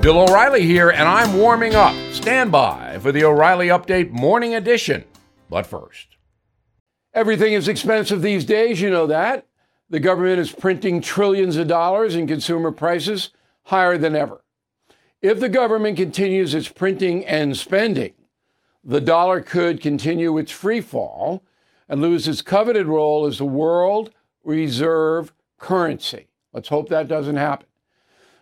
Bill O'Reilly here, and I'm warming up. Stand by for the O'Reilly Update Morning Edition. But first, everything is expensive these days, you know that. The government is printing trillions of dollars and consumer prices higher than ever. If the government continues its printing and spending, the dollar could continue its free fall and lose its coveted role as the world reserve currency. Let's hope that doesn't happen.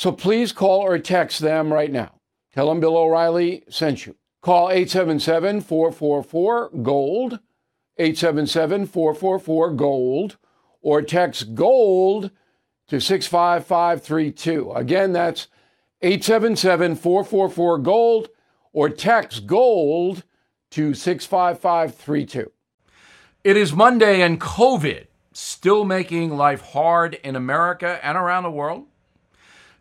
So please call or text them right now. Tell them Bill O'Reilly sent you. Call 877 444 GOLD, 877 444 GOLD, or text GOLD to 65532. Again, that's 877 444 GOLD, or text GOLD to 65532. It is Monday, and COVID still making life hard in America and around the world.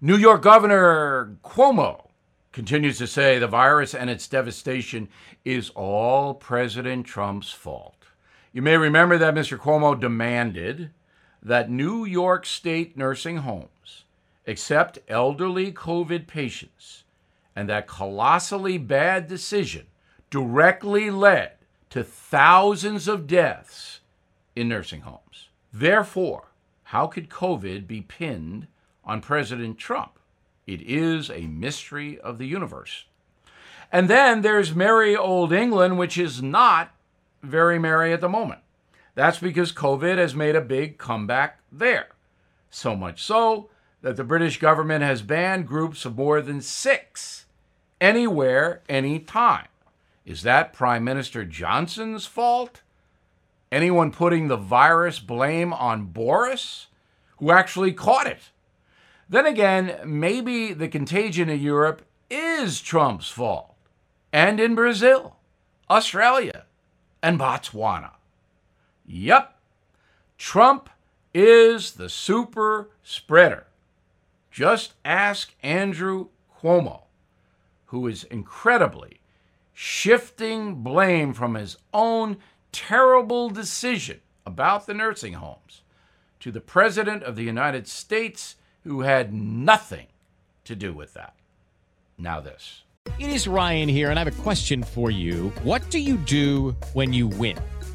New York Governor Cuomo continues to say the virus and its devastation is all President Trump's fault. You may remember that Mr. Cuomo demanded that New York State nursing homes accept elderly COVID patients, and that colossally bad decision directly led to thousands of deaths in nursing homes. Therefore, how could COVID be pinned on President Trump. It is a mystery of the universe. And then there's merry old England, which is not very merry at the moment. That's because COVID has made a big comeback there. So much so that the British government has banned groups of more than six anywhere, anytime. Is that Prime Minister Johnson's fault? Anyone putting the virus blame on Boris, who actually caught it? Then again, maybe the contagion in Europe is Trump's fault. And in Brazil, Australia, and Botswana. Yep, Trump is the super spreader. Just ask Andrew Cuomo, who is incredibly shifting blame from his own terrible decision about the nursing homes to the President of the United States who had nothing to do with that. Now, this. It is Ryan here, and I have a question for you. What do you do when you win?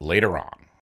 later on.